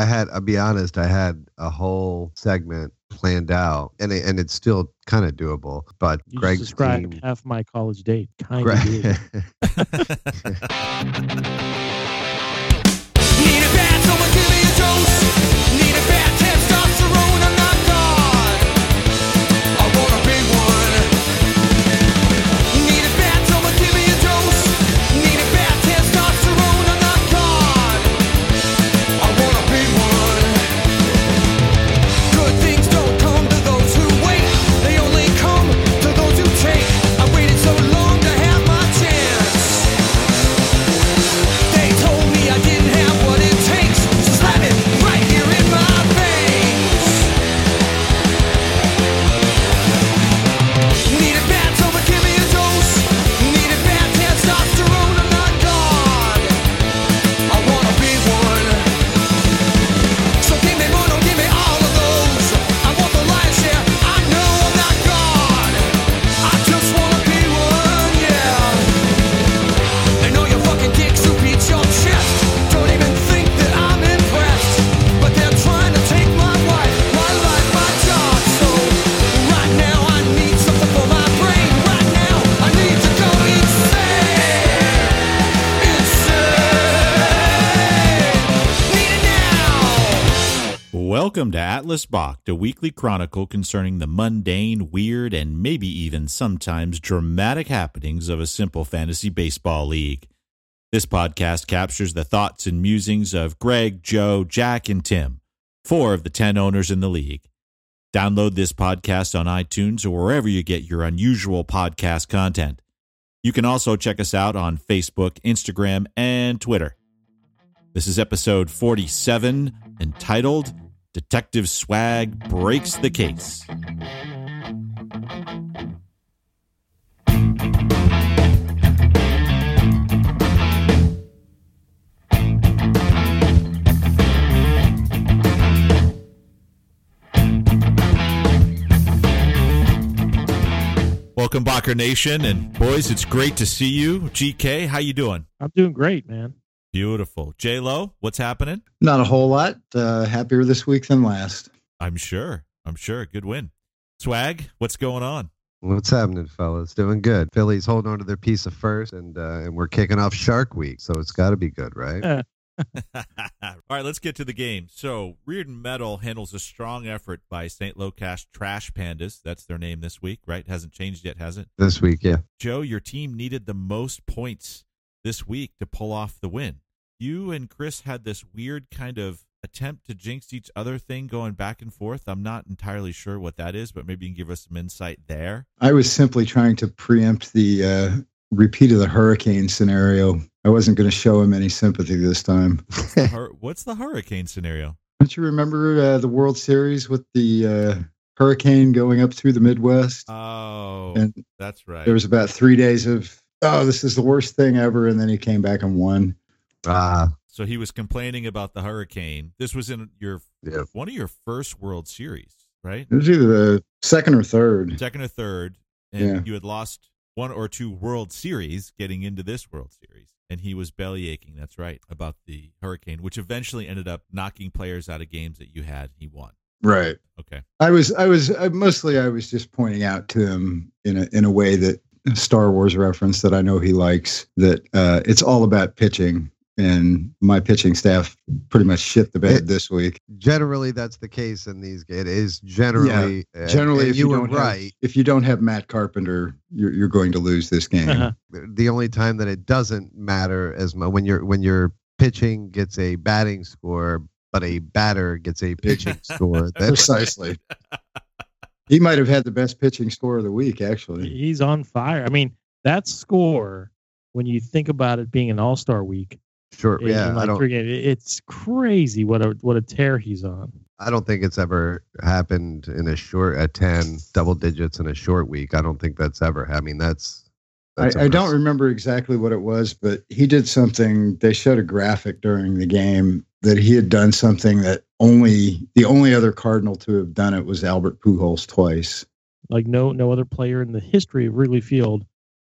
I had. I'll be honest. I had a whole segment planned out, and it, and it's still kind of doable. But You Greg's just described team. half my college date. Kind Greg- of. Welcome to Atlas Bach, a weekly chronicle concerning the mundane, weird, and maybe even sometimes dramatic happenings of a simple fantasy baseball league. This podcast captures the thoughts and musings of Greg, Joe, Jack, and Tim, four of the 10 owners in the league. Download this podcast on iTunes or wherever you get your unusual podcast content. You can also check us out on Facebook, Instagram, and Twitter. This is episode 47, entitled Detective Swag Breaks the Case. Welcome, Bacher Nation, and boys, it's great to see you. GK, how you doing? I'm doing great, man. Beautiful. J Lo, what's happening? Not a whole lot. Uh, happier this week than last. I'm sure. I'm sure. Good win. Swag, what's going on? What's happening, fellas? Doing good. Philly's holding on to their piece of first, and uh, and we're kicking off Shark Week, so it's got to be good, right? All right, let's get to the game. So, Reardon Metal handles a strong effort by St. Locash Trash Pandas. That's their name this week, right? Hasn't changed yet, has it? This week, yeah. Joe, your team needed the most points this week to pull off the win. You and Chris had this weird kind of attempt to jinx each other thing going back and forth. I'm not entirely sure what that is, but maybe you can give us some insight there. I was simply trying to preempt the uh, repeat of the hurricane scenario. I wasn't going to show him any sympathy this time. The hur- What's the hurricane scenario? Don't you remember uh, the World Series with the uh, hurricane going up through the Midwest? Oh, and that's right. there was about three days of, oh, this is the worst thing ever. And then he came back and won. Ah, So he was complaining about the hurricane. This was in your yeah. one of your first World Series, right? It was either the second or third. Second or third, and Yeah. you had lost one or two World Series getting into this World Series. And he was belly aching, that's right, about the hurricane, which eventually ended up knocking players out of games that you had. He won. Right. Okay. I was, I was I, mostly, I was just pointing out to him in a in a way that Star Wars reference that I know he likes that uh, it's all about pitching, and my pitching staff pretty much shit the bed It- this week. Generally, that's the case in these. It is generally, uh, Generally, and if you, were don't right. have, if you don't have Matt Carpenter, you're you're going to lose this game. Uh-huh. the only time that it doesn't matter as much when you're when your pitching gets a batting score, but a batter gets a pitching score. That's Precisely. he might have had the best pitching score of the week, actually. He's on fire. I mean, that score, when you think about it being an All Star week, sure, Yeah, in I don't. it's crazy what a what a tear he's on. I don't think it's ever happened in a short a ten double digits in a short week. I don't think that's ever. I mean, that's. I, I don't remember exactly what it was, but he did something. They showed a graphic during the game that he had done something that only the only other Cardinal to have done it was Albert Pujols twice. Like no no other player in the history of Wrigley Field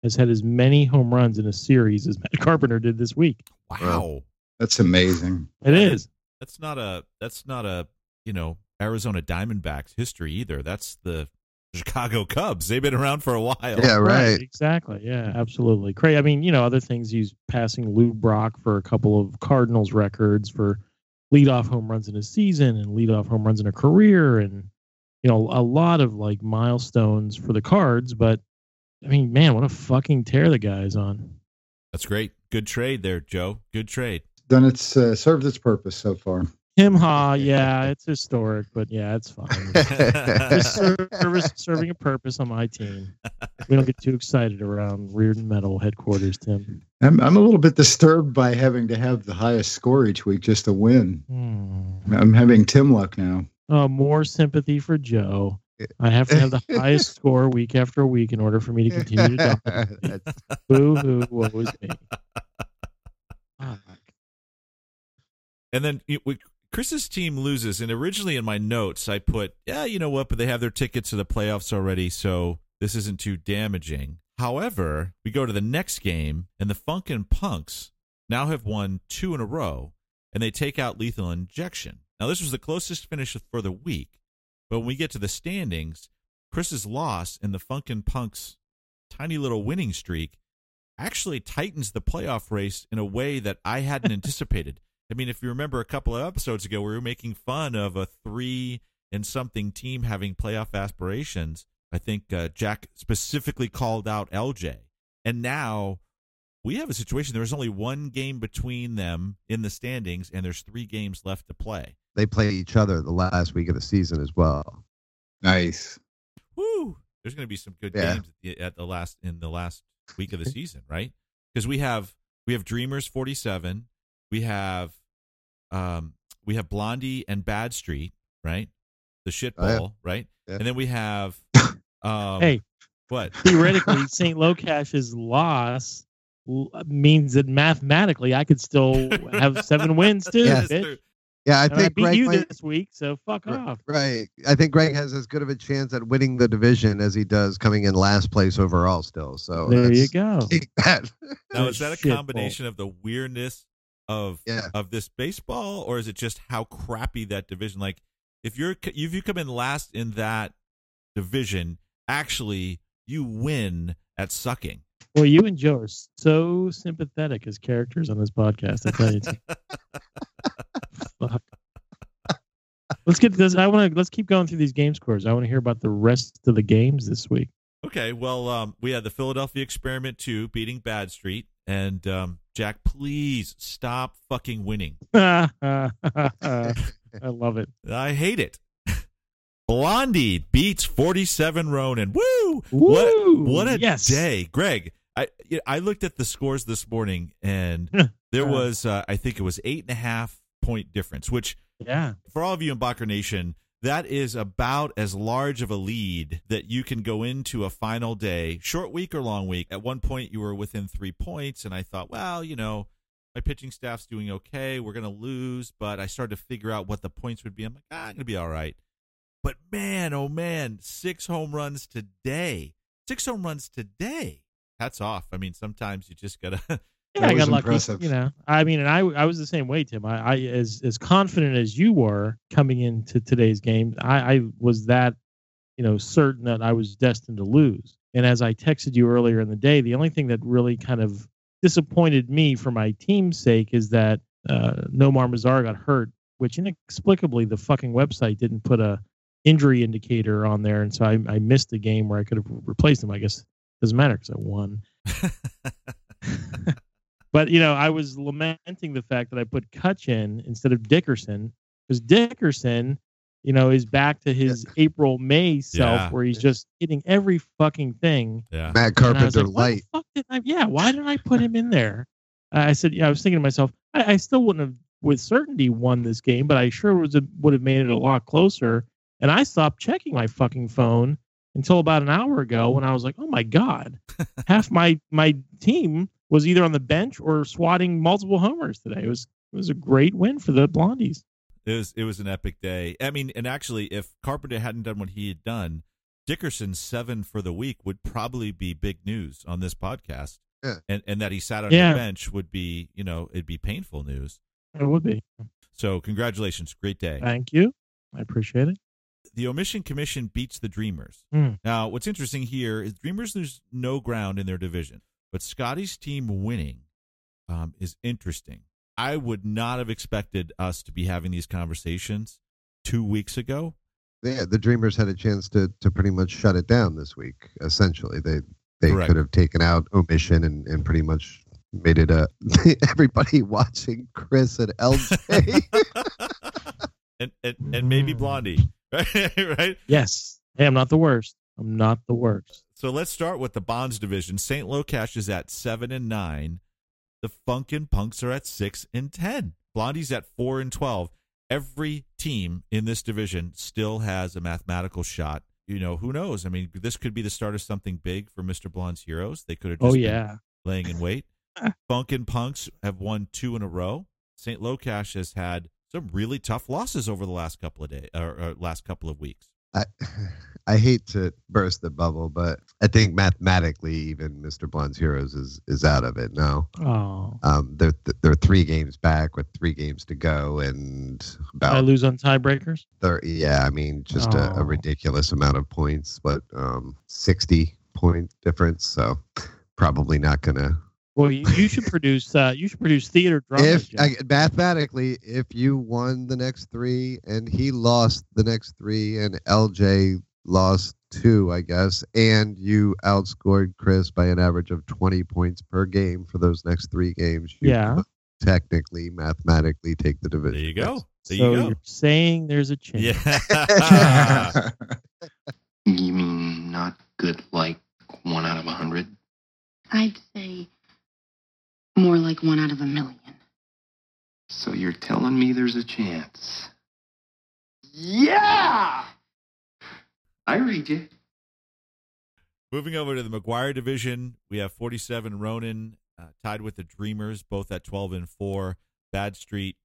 has had as many home runs in a series as Matt Carpenter did this week. Wow. That's amazing. It is. That's not a that's not a you know Arizona Diamondbacks history either. That's the Chicago Cubs. They've been around for a while. Yeah, right. Exactly. Yeah, absolutely. Craig. I mean, you know, other things. He's passing Lou Brock for a couple of Cardinals records for leadoff home runs in a season and leadoff home runs in a career, and you know, a lot of like milestones for the Cards. But I mean, man, what a fucking tear the guy's on. That's great. Good trade there, Joe. Good trade. Done its uh, served its purpose so far. Him ha, yeah, it's historic, but yeah, it's fine. Just service, serving a purpose on my team. We don't get too excited around Reardon Metal headquarters, Tim. I'm I'm a little bit disturbed by having to have the highest score each week just to win. Hmm. I'm having Tim luck now. Uh, more sympathy for Joe. I have to have the highest score week after week in order for me to continue to dominate. That's- Boo hoo, woe is me. Fuck. And then we, Chris's team loses, and originally in my notes I put, yeah, you know what, but they have their tickets to the playoffs already, so this isn't too damaging. However, we go to the next game, and the Funkin' Punks now have won two in a row, and they take out Lethal Injection. Now, this was the closest finish for the week, but when we get to the standings, Chris's loss and the Funkin' Punks' tiny little winning streak actually tightens the playoff race in a way that I hadn't anticipated. I mean, if you remember a couple of episodes ago, we were making fun of a three and something team having playoff aspirations. I think uh, Jack specifically called out LJ. And now we have a situation. There's only one game between them in the standings, and there's three games left to play. they play each other the last week of the season as well. Nice. Woo! There's going to be some good Yeah. games at the, at the last in the last week of the season, right? Because we have we have Dreamers 47, we have um we have Blondie and Bad Street, right? The shit Oh, yeah. right? Yeah. And then we have um Hey, what? theoretically, St. Locash's loss means that mathematically I could still have seven wins too. Yes. bitch. Yeah, I And I think beat Greg you might, this week, so fuck off. right. I think Greg has as good of a chance at winning the division as he does coming in last place overall. Still, so there you go. that. Now is that a Shit ball. combination of the weirdness of Yeah. of this baseball, or is it just how crappy that division? Like, if you're if you come in last in that division, actually you win at sucking. Well, you and Joe are so sympathetic as characters on this podcast. I tell you. Fuck. Let's get this. I want to. Let's keep going through these game scores. I want to hear about the rest of the games this week. Okay, well, um, we had the Philadelphia Experiment two beating Bad Street, and um, Jack, please stop fucking winning. I love it. I hate it. Blondie beats forty seven Ronan. Woo! Woo! What what a Yes. day, Greg. I I looked at the scores this morning, and there was uh, I think it was eight and a half point difference, which Yeah. for all of you in Bacher Nation, that is about as large of a lead that you can go into a final day, short week or long week. At one point, you were within three points, and I thought, well, you know, my pitching staff's doing okay. We're going to lose, but I started to figure out what the points would be. I'm like, ah, I'm going to be all right. But man, oh man, six home runs today. Six home runs today. Hats off. I mean, sometimes you just got to. Yeah, That I got was lucky. impressive. You know, I mean, and I I was the same way, Tim. I, I as as confident as you were coming into today's game. I, I was that, you know, certain that I was destined to lose. And as I texted you earlier in the day, the only thing that really kind of disappointed me for my team's sake is that uh, Nomar Mazara got hurt, which inexplicably the fucking website didn't put a injury indicator on there, and so I, I missed a game where I could have replaced him. I guess doesn't matter because I won. But you know, I was lamenting the fact that I put Kutch in instead of Dickerson because Dickerson, you know, is back to his April May self Yeah. where he's just hitting every fucking thing. yeah. Matt And I was Carpenter like, why light. fuck did I? Yeah, why did I put him in there? I said, yeah, I was thinking to myself, I, I still wouldn't have with certainty won this game, but I sure was would have made it a lot closer. And I stopped checking my fucking phone until about an hour ago when I was like, oh my god, half my my team was either on the bench or swatting multiple homers today. It was it was a great win for the Blondies. It was it was an epic day. I mean, and actually, if Carpenter hadn't done what he had done, Dickerson's seven for the week would probably be big news on this podcast. Yeah. And and that he sat on Yeah. the bench would be, you know, it'd be painful news. It would be. So congratulations, great day. Thank you. I appreciate it. the omission commission beats the Dreamers. Hmm. Now, what's interesting here is Dreamers there's no ground in their division, but Scotty's team winning um, is interesting. I would not have expected us to be having these conversations two weeks ago. Yeah, the Dreamers had a chance to to pretty much shut it down this week. Essentially, they they Correct. could have taken out omission and, and pretty much made it a everybody watching Chris and LJ. and, and and maybe. Blondie, right? right? Yes. Hey, I'm not the worst. I'm not the worst. So let's start with the Bonds division. St. Locash is at seven and nine. The Funkin' Punks are at six and ten. Blondie's at four and twelve. Every team in this division still has a mathematical shot. You know, who knows? I mean, this could be the start of something big for Mr. Blonde's heroes. They could have oh, just Oh been yeah. laying in wait. Funkin' Punks have won two in a row. St. Locash has had some really tough losses over the last couple of days or, or last couple of weeks. I I hate to burst the bubble, but I think mathematically, even Mr. Blonde's Heroes is is out of it now. Oh. Um, they're they're three games back with three games to go, and about I lose on tiebreakers. thirty. Yeah, I mean, just a, Oh. a ridiculous amount of points, but um, sixty point difference. So probably not gonna. Well, you, you should produce. Uh, you should produce theater drama. if I, mathematically, if you won the next three and he lost the next three and LJ lost two, I guess, and you outscored Chris by an average of twenty points per game for those next three games, you Yeah. technically, mathematically take the division. There you go. There so you go. are saying there's a chance. Yeah. You mean not good like one out of a hundred? I'd say more like one out of a million. So you're telling me there's a chance? Yeah! I read you. Moving over to the McGwire division, we have 47 Ronan uh, tied with the Dreamers, both at 12 and 4. Bad Street,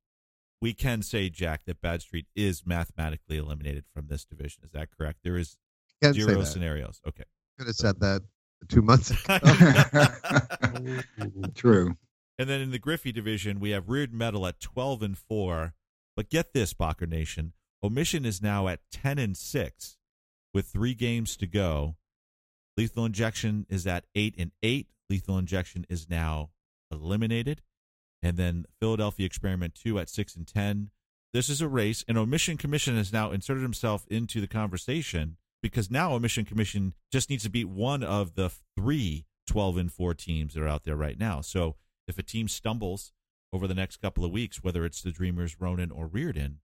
we can say, Jack, that Bad Street is mathematically eliminated from this division. Is that correct? There is Can't zero scenarios. Okay. Could have said that two months ago. True. And then in the Griffey division, we have Reardon Metal at 12 and 4. But get this, Bacher Nation. Omission is now at 10 and 6 with three games to go. Lethal Injection is at 8 and 8. Lethal Injection is now eliminated. And then Philadelphia Experiment 2 at 6 and 10. This is a race, and Omission Commission has now inserted himself into the conversation because now Omission Commission just needs to beat one of the three 12 and 4 teams that are out there right now. So if a team stumbles over the next couple of weeks, whether it's the Dreamers, Ronan, or Reardon,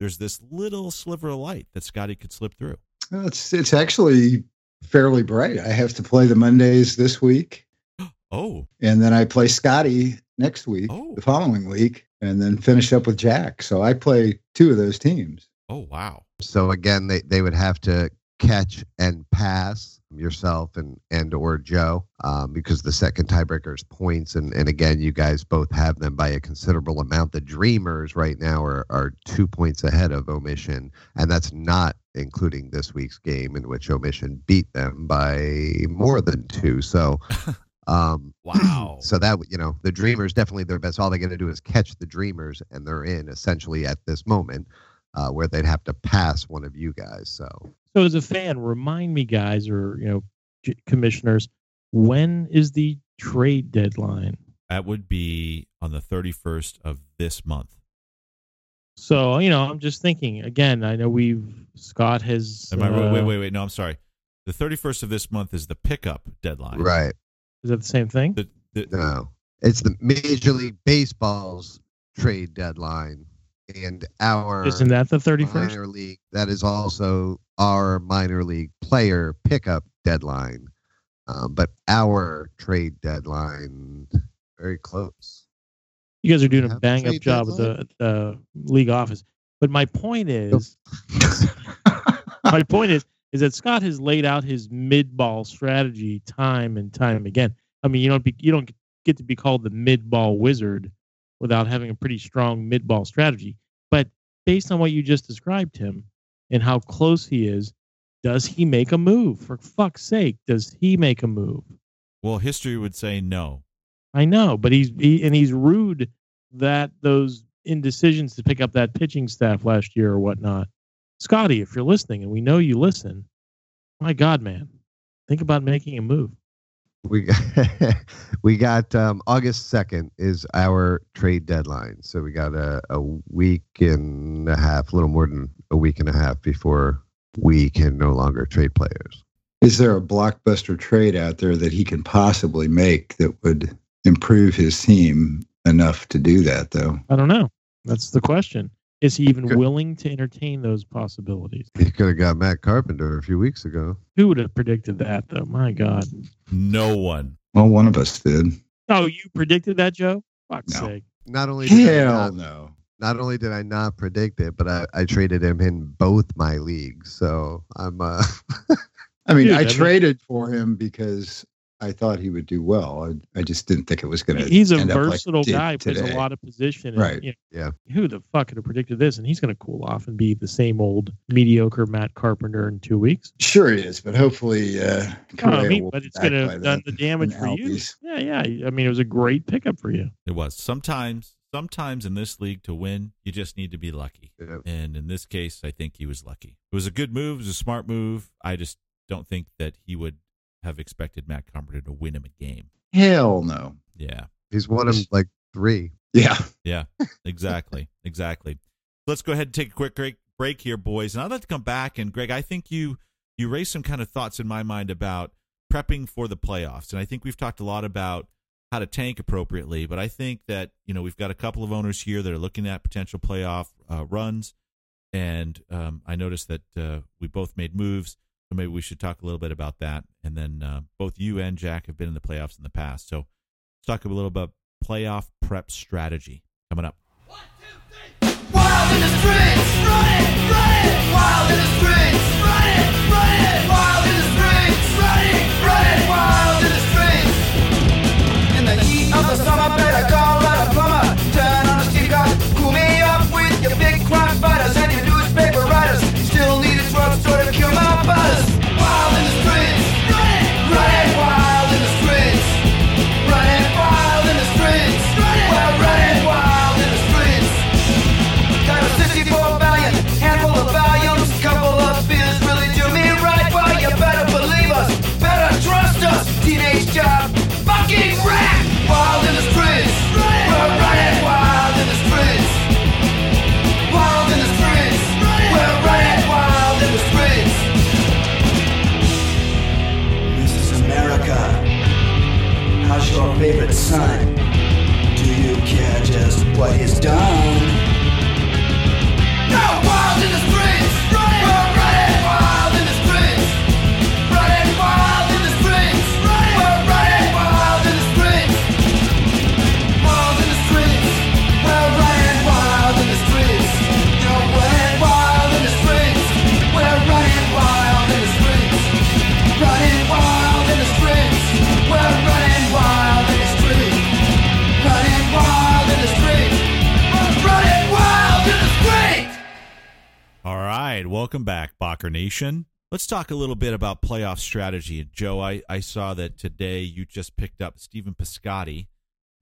there's this little sliver of light that Scotty could slip through. Well, It's it's actually fairly bright. I have to play the Mondays this week, Oh, and then I play Scotty next week, Oh. the following week, and then finish up with Jack. So I play two of those teams. oh, wow. So again, they, they would have to catch and pass yourself and and or Joe um, because the second tiebreaker is points and and again you guys both have them by a considerable amount. The Dreamers right now are are two points ahead of Omission and that's not including this week's game in which Omission beat them by more than two. So. Um, Wow. so that you know the Dreamers definitely their best. All they got to do is catch the Dreamers, and they're in essentially at this moment, uh, where they'd have to pass one of you guys. So So as a fan, remind me, guys, or you know, j- commissioners, when is the trade deadline? That would be on the 31st of this month. So you know, I'm just thinking again. I know we've Scott has. Am I uh, Wait, wait, wait. No, I'm sorry. The 31st of this month is the pickup deadline. right, Is that the same thing? The, the, no, it's the Major League Baseball's trade deadline, and our Isn't that the 31st? minor league. That is also our minor league player pickup deadline, um, but our trade deadline very close. You guys are doing a bang up job at the, at the league office. But my point is, my point is, is that Scott has laid out his mid ball strategy time and time again. I mean, you don't be, you don't get to be called the mid ball wizard without having a pretty strong mid ball strategy. But based on what you just described, him and how close he is, does he make a move? For fuck's sake, does he make a move? well, history would say no. I know, but he's he, and he's rude that those in decisions to pick up that pitching staff last year or whatnot. Scotty, if you're listening, and we know you listen, my God, man, think about making a move. We got, we got um, August second is our trade deadline, so we got a, a week and a half, a little more than a week and a half before we can no longer trade players. Is there a blockbuster trade out there that he can possibly make that would improve his team enough to do that, though? I don't know. That's the question. Is he even Good. willing to entertain those possibilities? He could have got Matt Carpenter a few weeks ago. Who would have predicted that, though? My God. No one. Well, one of us did. Oh, you predicted that, Joe? Fuck's No. sake. Not only did I Hell not, no. not only did I not predict it, but I, I traded him in both my leagues. So I'm uh I mean, Dude, I, I mean- traded for him because I thought he would do well. I, I just didn't think it was going to. He's a end up like versatile guy, plays a lot of position. and, Right. you know, Yeah. Who the fuck could have predicted this? And he's going to cool off and be the same old mediocre Matt Carpenter in two weeks. Sure, he is, but hopefully, uh, No, I mean, but it's going to have done the damage for you. Yeah, yeah. I mean, it was a great pickup for you. It was. Sometimes, sometimes in this league to win, you just need to be lucky. Yeah. And in this case, I think he was lucky. It was a good move. It was a smart move. I just don't think that he would have expected Matt Carpenter to win him a game. Hell no. Yeah. he's won him like three. Yeah. Yeah, exactly, exactly. Let's go ahead and take a quick break, break here, boys. And I'd like to come back and Greg, I think you you raised some kind of thoughts in my mind about prepping for the playoffs, and I think we've talked a lot about how to tank appropriately. But I think that you know we've got a couple of owners here that are looking at potential playoff uh, runs, and um, I noticed that uh, we both made moves. So maybe we should talk a little bit about that. And then uh, both you and Jack have been in the playoffs in the past, so let's talk a little about playoff prep strategy coming up. Wild in the streets, running, running. Wild in the streets, done? Right, welcome back, Bocker Nation. Let's talk a little bit about playoff strategy. Joe, I, I saw that today you just picked up Stephen Piscotty.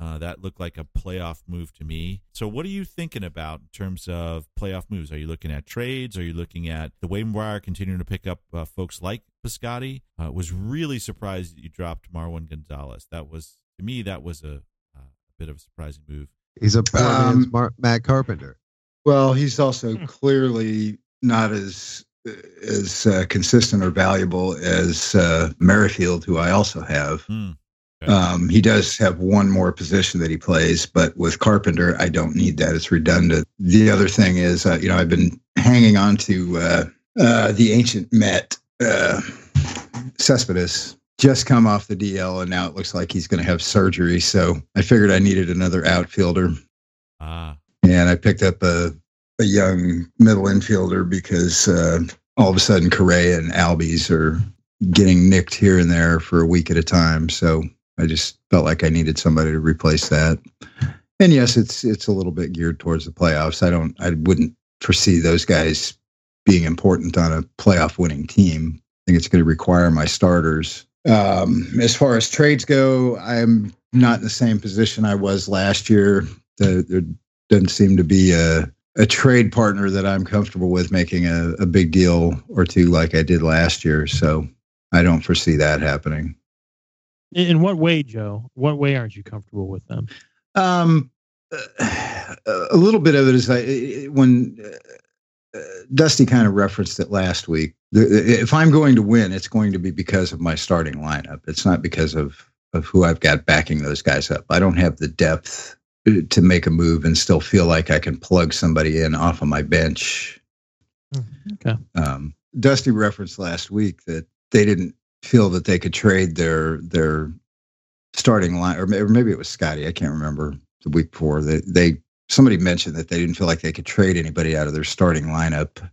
Uh, that looked like a playoff move to me. So, what are you thinking about in terms of playoff moves? Are you looking at trades? Are you looking at the waiver wire continuing to pick up uh, folks like Piscotty? Uh, was really surprised that you dropped Marwin Gonzalez. That was to me that was a, uh, a bit of a surprising move. He's a poor Um, man's Matt Carpenter. Well, he's also clearly not as as uh, consistent or valuable as uh, Merrifield, who I also have. Hmm. Okay. Um, he does have one more position that he plays, but with Carpenter, I don't need that. It's redundant. The other thing is, uh, you know, I've been hanging on to uh, uh, the ancient Met uh, Cespedes. Just come off the DL, and now it looks like he's going to have surgery. So I figured I needed another outfielder ah, and I picked up a a young middle infielder because uh, all of a sudden Correa and Albies are getting nicked here and there for a week at a time. So I just felt like I needed somebody to replace that. And yes, it's it's a little bit geared towards the playoffs. I don't I wouldn't foresee those guys being important on a playoff winning team. I think it's going to require my starters. Um, as far as trades go, I'm not in the same position I was last year. The, the doesn't seem to be a a trade partner that I'm comfortable with making a, a big deal or two like I did last year. So I don't foresee that happening. In, what way, Joe? What way aren't you comfortable with them? Um, uh, a little bit of it is I when uh, uh, Dusty kind of referenced it last week. If I'm going to win, it's going to be because of my starting lineup. It's not because of of who I've got backing those guys up. I don't have the depth to make a move and still feel like I can plug somebody in off of my bench. Okay. Um, Dusty referenced last week that they didn't feel that they could trade their their starting line, or may- or maybe it was Scotty. I can't remember the week before. They they somebody mentioned that they didn't feel like they could trade anybody out of their starting lineup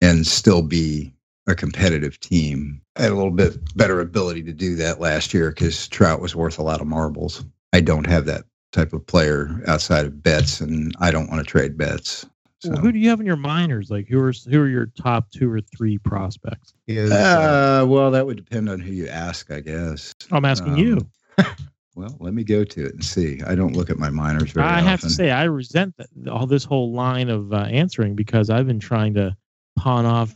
and still be a competitive team. I had a little bit better ability to do that last year because Trout was worth a lot of marbles. I don't have that type of player outside of Betts, and I don't want to trade Betts. So. Well, who do you have in your minors? Like who are who are your top two or three prospects? He is, uh, Uh, well, that would depend on who you ask, I guess. I'm asking Um, you. Well, let me go to it and see. I don't look at my minors very I often. have to say, I resent that, all this whole line of uh, answering because I've been trying to pawn off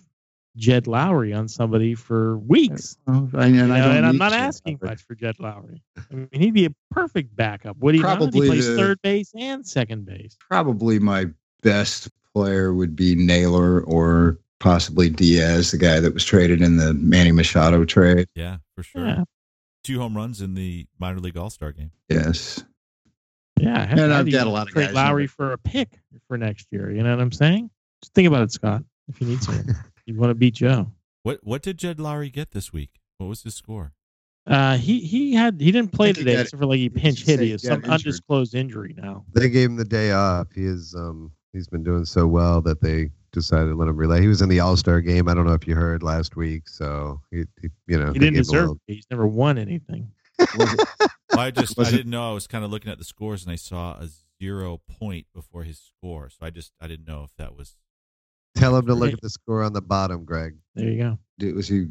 Jed Lowrie on somebody for weeks. Well, I- and, You I know, don't and I'm not to. asking much for Jed Lowrie. I mean, he'd be a perfect backup. Would he not? He Probably plays the- third base and second base. Probably my best player would be Naylor or possibly Diaz, the guy that was traded in the Manny Machado trade. Yeah, for sure. Yeah, Two home runs in the minor league All Star game. Yes. yeah. And I'd I've got even a lot of trade guys Lowrie for a pick for next year. You know what I'm saying? Just think about it, Scott. If you need someone, you want to beat Joe. What what did Jed Lowrie get this week? What was his score? Uh, he he had he didn't play today got- except for like he pinch you hit. He he has some injured? undisclosed injury now. they gave him the day off. He is um he's been doing so well that they decided to let him relay. He was in the All Star game. I don't know if you heard last week. So he, he you know He didn't gave him a deserve little- it. He's never won anything. I just Was I didn't know. I was kind of looking at the scores and I saw a zero point before his score. So I just I didn't know if that was Tell him to look at the score on the bottom, Greg. There you go. Did- Was he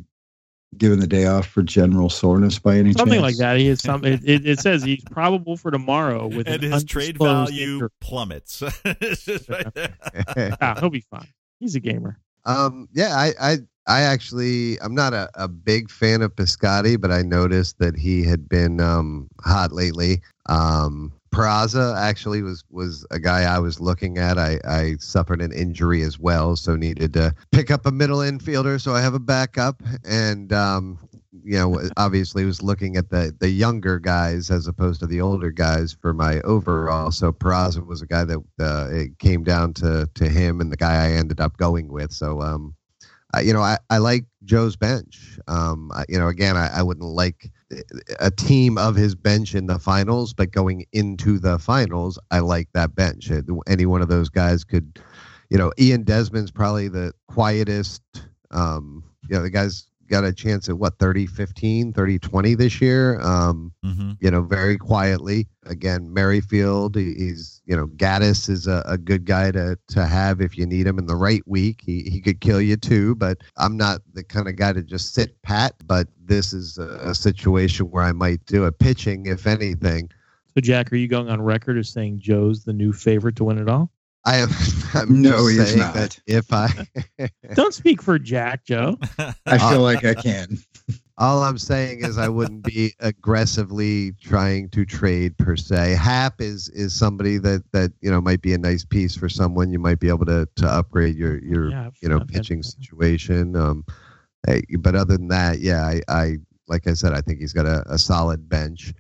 given the day off for general soreness by any Something chance? like that. He is some. It, it, it says he's probable for tomorrow with and an his trade value injury. plummets. it's just right there. Ah, he'll be fine. He's a gamer. Um, yeah, I, I, I actually, I'm not a, a big fan of Piscotty, but I noticed that he had been um, hot lately. Um, Peraza actually was was a guy I was looking at. I, I suffered an injury as well, so needed to pick up a middle infielder. So I have a backup, and um, you know, obviously was looking at the the younger guys as opposed to the older guys for my overall. So Peraza was a guy that uh, it came down to to him and the guy I ended up going with. So um, I, you know, I, I like Joe's bench. Um, I, you know, again, I, I wouldn't like a team of his bench in the finals, but going into the finals, I like that bench. Uh, Any one of those guys could, you know, Ian Desmond's probably the quietest. Um, you know, the guy's got a chance at what 30 15 30 20 this year? Um hmm you know very quietly. Again merrifield he- he's you know Gattis is a, a good guy to to have if you need him in the right week. He, he could kill you too but i'm not the kind of guy to just sit pat but this is a, a situation where i might do a pitching if anything. So, Jack, are you going on record as saying Joe's the new favorite to win it all? I am I'm No, just he saying not. that if i Don't speak for Jack, Joe. I feel like I can. All I'm saying is I wouldn't be aggressively trying to trade per se. Happ is is somebody that that you know might be a nice piece for someone. You might be able to to upgrade your your Yeah, you know I've had- pitching situation. Um, but other than that, yeah, I, I like I said, I think he's got a, a solid bench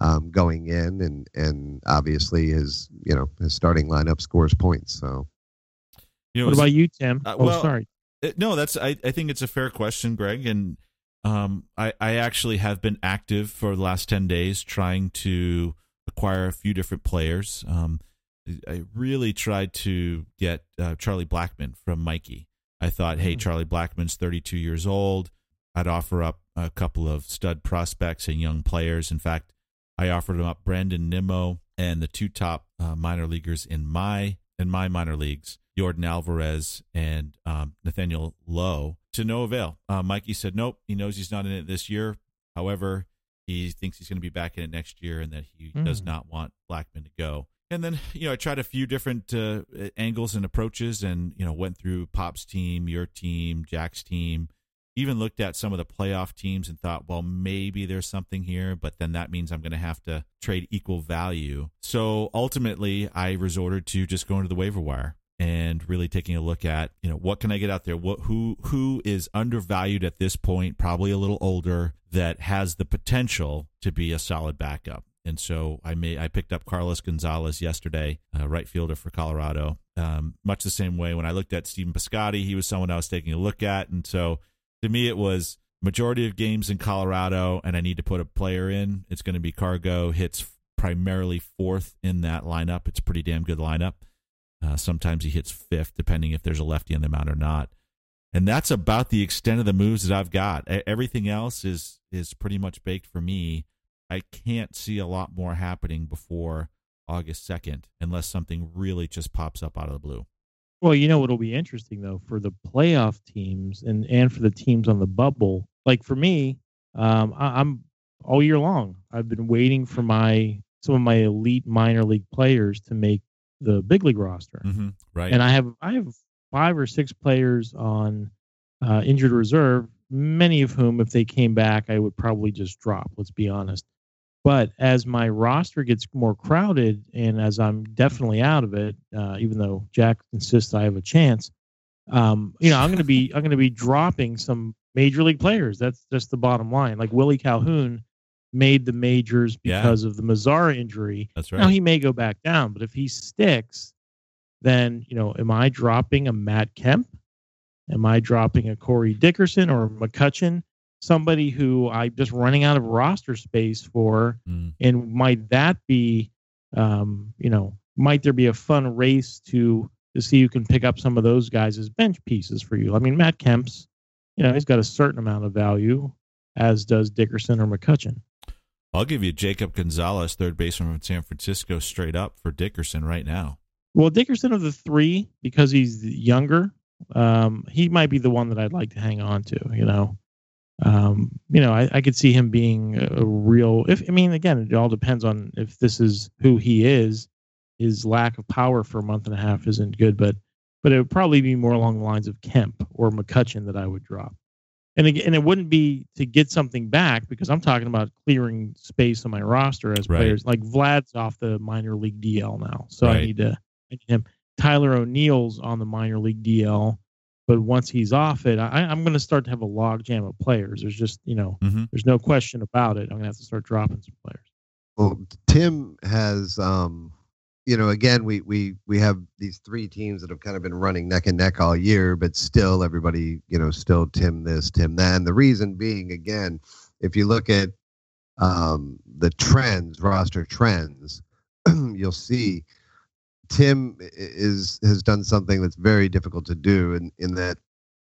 um, going in, and and obviously his you know his starting lineup scores points. So You know, What it's- about you, Tim? Uh, oh, sorry. Uh, No, that's I, I think it's a fair question, Greg, and um, I I actually have been active for the last ten days trying to acquire a few different players. Um, I really tried to get uh, Charlie Blackmon from Mikey. I thought, hey, Charlie Blackmon's 32 years old. I'd offer up a couple of stud prospects and young players. In fact, I offered him up Brandon Nimmo and the two top uh, minor leaguers in my in my minor leagues, Jordan Alvarez and um, Nathaniel Lowe, to no avail. Uh, Mikey said nope. He knows he's not in it this year. However, he thinks he's going to be back in it next year, and that he does Hmm. not want Blackmon to go. And then, you know, I tried a few different uh, angles and approaches and, you know, went through Pop's team, your team, Jack's team, even looked at some of the playoff teams and thought, well, maybe there's something here, but then that means I'm going to have to trade equal value. So ultimately, I resorted to just going to the waiver wire and really taking a look at, you know, what can I get out there? What who who is undervalued at this point, probably a little older that has the potential to be a solid backup. And so I may I picked up Carlos Gonzalez yesterday, uh, right fielder for Colorado. Um, much the same way when I looked at Stephen Piscotty, he was someone I was taking a look at, and so to me it was majority of games in Colorado, and I need to put a player in. It's going to be Cargo. Hits primarily fourth in that lineup. It's pretty damn good lineup. Uh, sometimes he hits fifth, depending if there's a lefty on the mound or not. And that's about the extent of the moves that I've got. Everything else is is pretty much baked for me. I can't see a lot more happening before August 2nd unless something really just pops up out of the blue. Well, you know what'll be interesting though for the playoff teams and and for the teams on the bubble. Like for me, um, I, I'm all year long. I've been waiting for my some of my elite minor league players to make the big league roster. Mm-hmm. Right. And I have I have five or six players on uh, injured reserve, many of whom, if they came back, I would probably just drop. Let's be honest. But as my roster gets more crowded, and as I'm definitely out of it, uh, even though Jack insists I have a chance, um, you know, I'm going to be I'm going to be dropping some major league players. That's just the bottom line. Like Willie Calhoun made the majors Yeah. because of the Mazara injury. That's right. Now he may go back down, but if he sticks, then you know, am I dropping a Matt Kemp? Am I dropping a Corey Dickerson or McCutchen? Somebody who I'm just running out of roster space for, Mm. and might that be, um, you know, might there be a fun race to to see who can pick up some of those guys as bench pieces for you? I mean, Matt Kemp's, you know, he's got a certain amount of value, as does Dickerson or McCutchen. I'll give you Jacob Gonzalez, third baseman from San Francisco, straight up for Dickerson right now. Well, Dickerson of the three, because he's younger, um, he might be the one that I'd like to hang on to. You know, um, you know, I, I could see him being a, real. If I mean, again, it all depends on if this is who he is. His lack of power for a month and a half isn't good, but but it would probably be more along the lines of Kemp or McCutchen that I would drop. And again, and it wouldn't be to get something back because I'm talking about clearing space on my roster as Right. players. Like Vlad's off the minor league DL now, so I need to I need him. Tyler O'Neill's on the minor league DL, but once he's off it, I, I'm going to start to have a log jam of players. There's just you know, Mhm. there's no question about it. I'm going to have to start dropping some players. Well, Tim has, um, you know, again, we we we have these three teams that have kind of been running neck and neck all year, but still, everybody, you know, still Tim this, Tim that. And the reason being, again, if you look at um, the trends, roster trends, you'll see Tim is has done something that's very difficult to do, in in that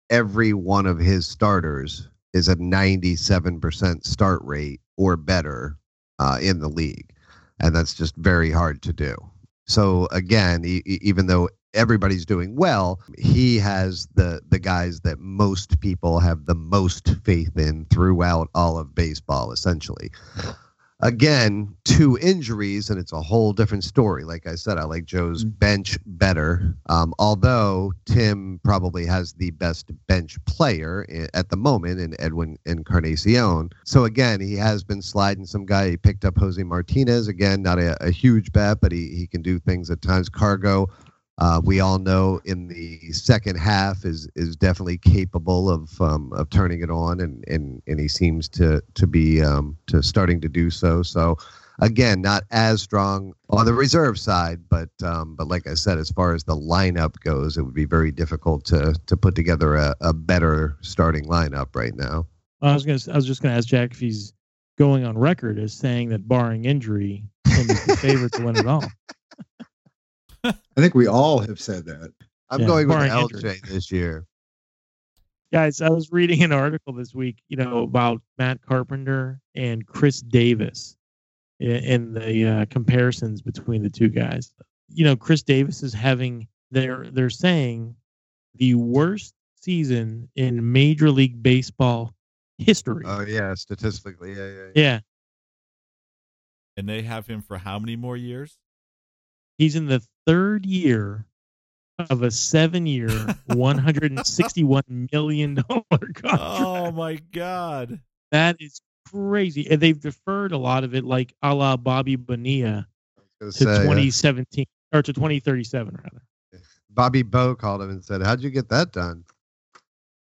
every one of his starters is a 97% start rate or better uh, in the league, and that's just very hard to do. So again, e- even though everybody's doing well, he has the the guys that most people have the most faith in throughout all of baseball, essentially. Again, two injuries, and it's a whole different story. Like I said, I like Joe's bench better. Um, although Tim probably has the best bench player at the moment in Edwin Encarnacion. So again, he has been sliding some guy. He picked up Jose Martinez again, not a, a huge bet, but he, he can do things at times. Cargo, uh, we all know in the second half is is definitely capable of um, of turning it on, and and and he seems to to be um, to starting to do so. So again, not as strong on the reserve side, but um, but like I said, as far as the lineup goes, it would be very difficult to to put together a, a better starting lineup right now. I was gonna. I was just gonna ask Jack if he's going on record as saying that barring injury, he's the favorite to win it all. I think we all have said that. I'm Yeah, going with barring LJ injury. this year. Guys, I was reading an article this week, you know, about Matt Carpenter and Chris Davis i- in the uh, comparisons between the two guys. You know, Chris Davis is having they're they're saying the worst season in Major League Baseball history. Oh yeah, statistically, yeah, yeah. yeah. yeah, And they have him for how many more years? He's in the third year of a seven-year, one hundred and sixty-one million dollar contract. Oh my god. That is crazy, and they've deferred a lot of it, like a la Bobby Bonilla Gonna say, uh, 2017 or to 2037 rather. Bobby Bow called him and said, "How'd you get that done?"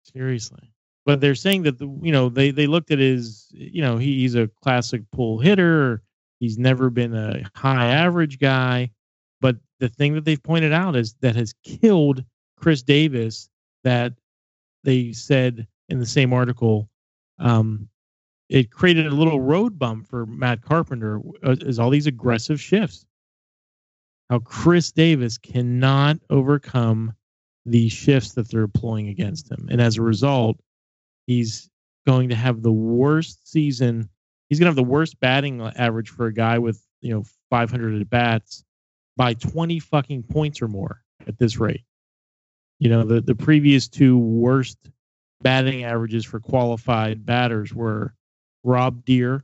Seriously. But they're saying that the you know they they looked at his you know he, he's a classic pull hitter. He's never been a high average guy. The thing that they've pointed out is that has killed Chris Davis that they said in the same article um, it created a little road bump for Matt Carpenter uh, is all these aggressive shifts. How Chris Davis cannot overcome the shifts that they're employing against him. And as a result, he's going to have the worst season. He's going to have the worst batting average for a guy with, you know, 500 at bats by 20 fucking points or more at this rate. You know, the, the previous two worst batting averages for qualified batters were Rob Deer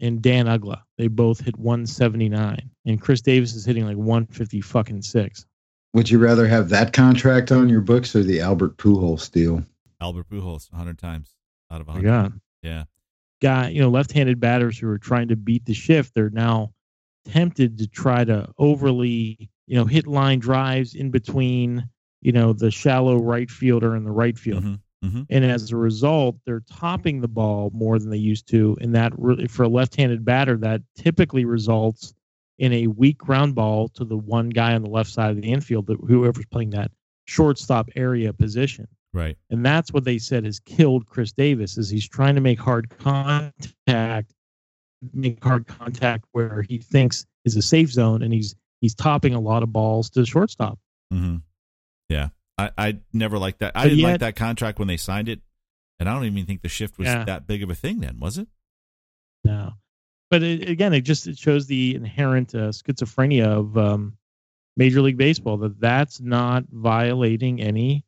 and Dan Uggla. They both hit 179. And Chris Davis is hitting like 150 fucking six. Would you rather have that contract on your books or the Albert Pujols deal? Albert Pujols, 100 times out of My 100. God. Yeah. guy, you know, left-handed batters who are trying to beat the shift, they're now tempted to try to overly, you know, hit line drives in between, you know, the shallow right fielder and the right fielder. Mhm, mhm. And as a result, they're topping the ball more than they used to. And that really, for a left-handed batter, that typically results in a weak ground ball to the one guy on the left side of the infield, that whoever's playing that shortstop area position Right. and that's what they said has killed Chris Davis is he's trying to make hard contact, make hard contact where he thinks is a safe zone, and he's he's topping a lot of balls to the shortstop. hmm Yeah. I, I never liked that. I But didn't like that contract when they signed it. And I don't even think the shift was Yeah. that big of a thing then, was it? No, but it, again, it just it shows the inherent uh, schizophrenia of um, Major League Baseball that that's not violating any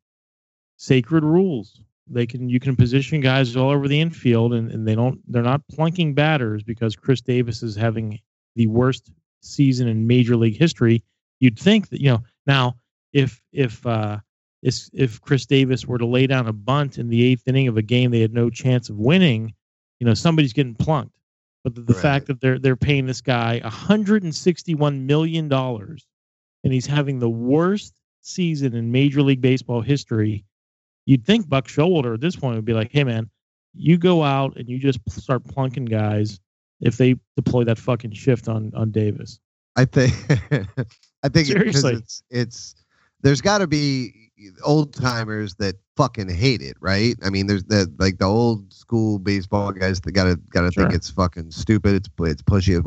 sacred rules. They can you can position guys all over the infield, and, and they don't they're not plunking batters because Chris Davis is having the worst season in Major League history. You'd think that you know now if if uh, if if Chris Davis were to lay down a bunt in the eighth inning of a game they had no chance of winning, you know somebody's getting plunked. But the, the Right. fact that they're they're paying this guy 161 million dollars, and he's having the worst season in Major League Baseball history, you'd think Buck Showalter at this point would be like, "Hey man, you go out and you just start plunking guys if they deploy that fucking shift on on Davis." I think I think it- Seriously. it's it's there's got to be old timers that fucking hate it, right? I mean, there's the like the old school baseball guys that gotta gotta think it's fucking stupid. It's it's pushy,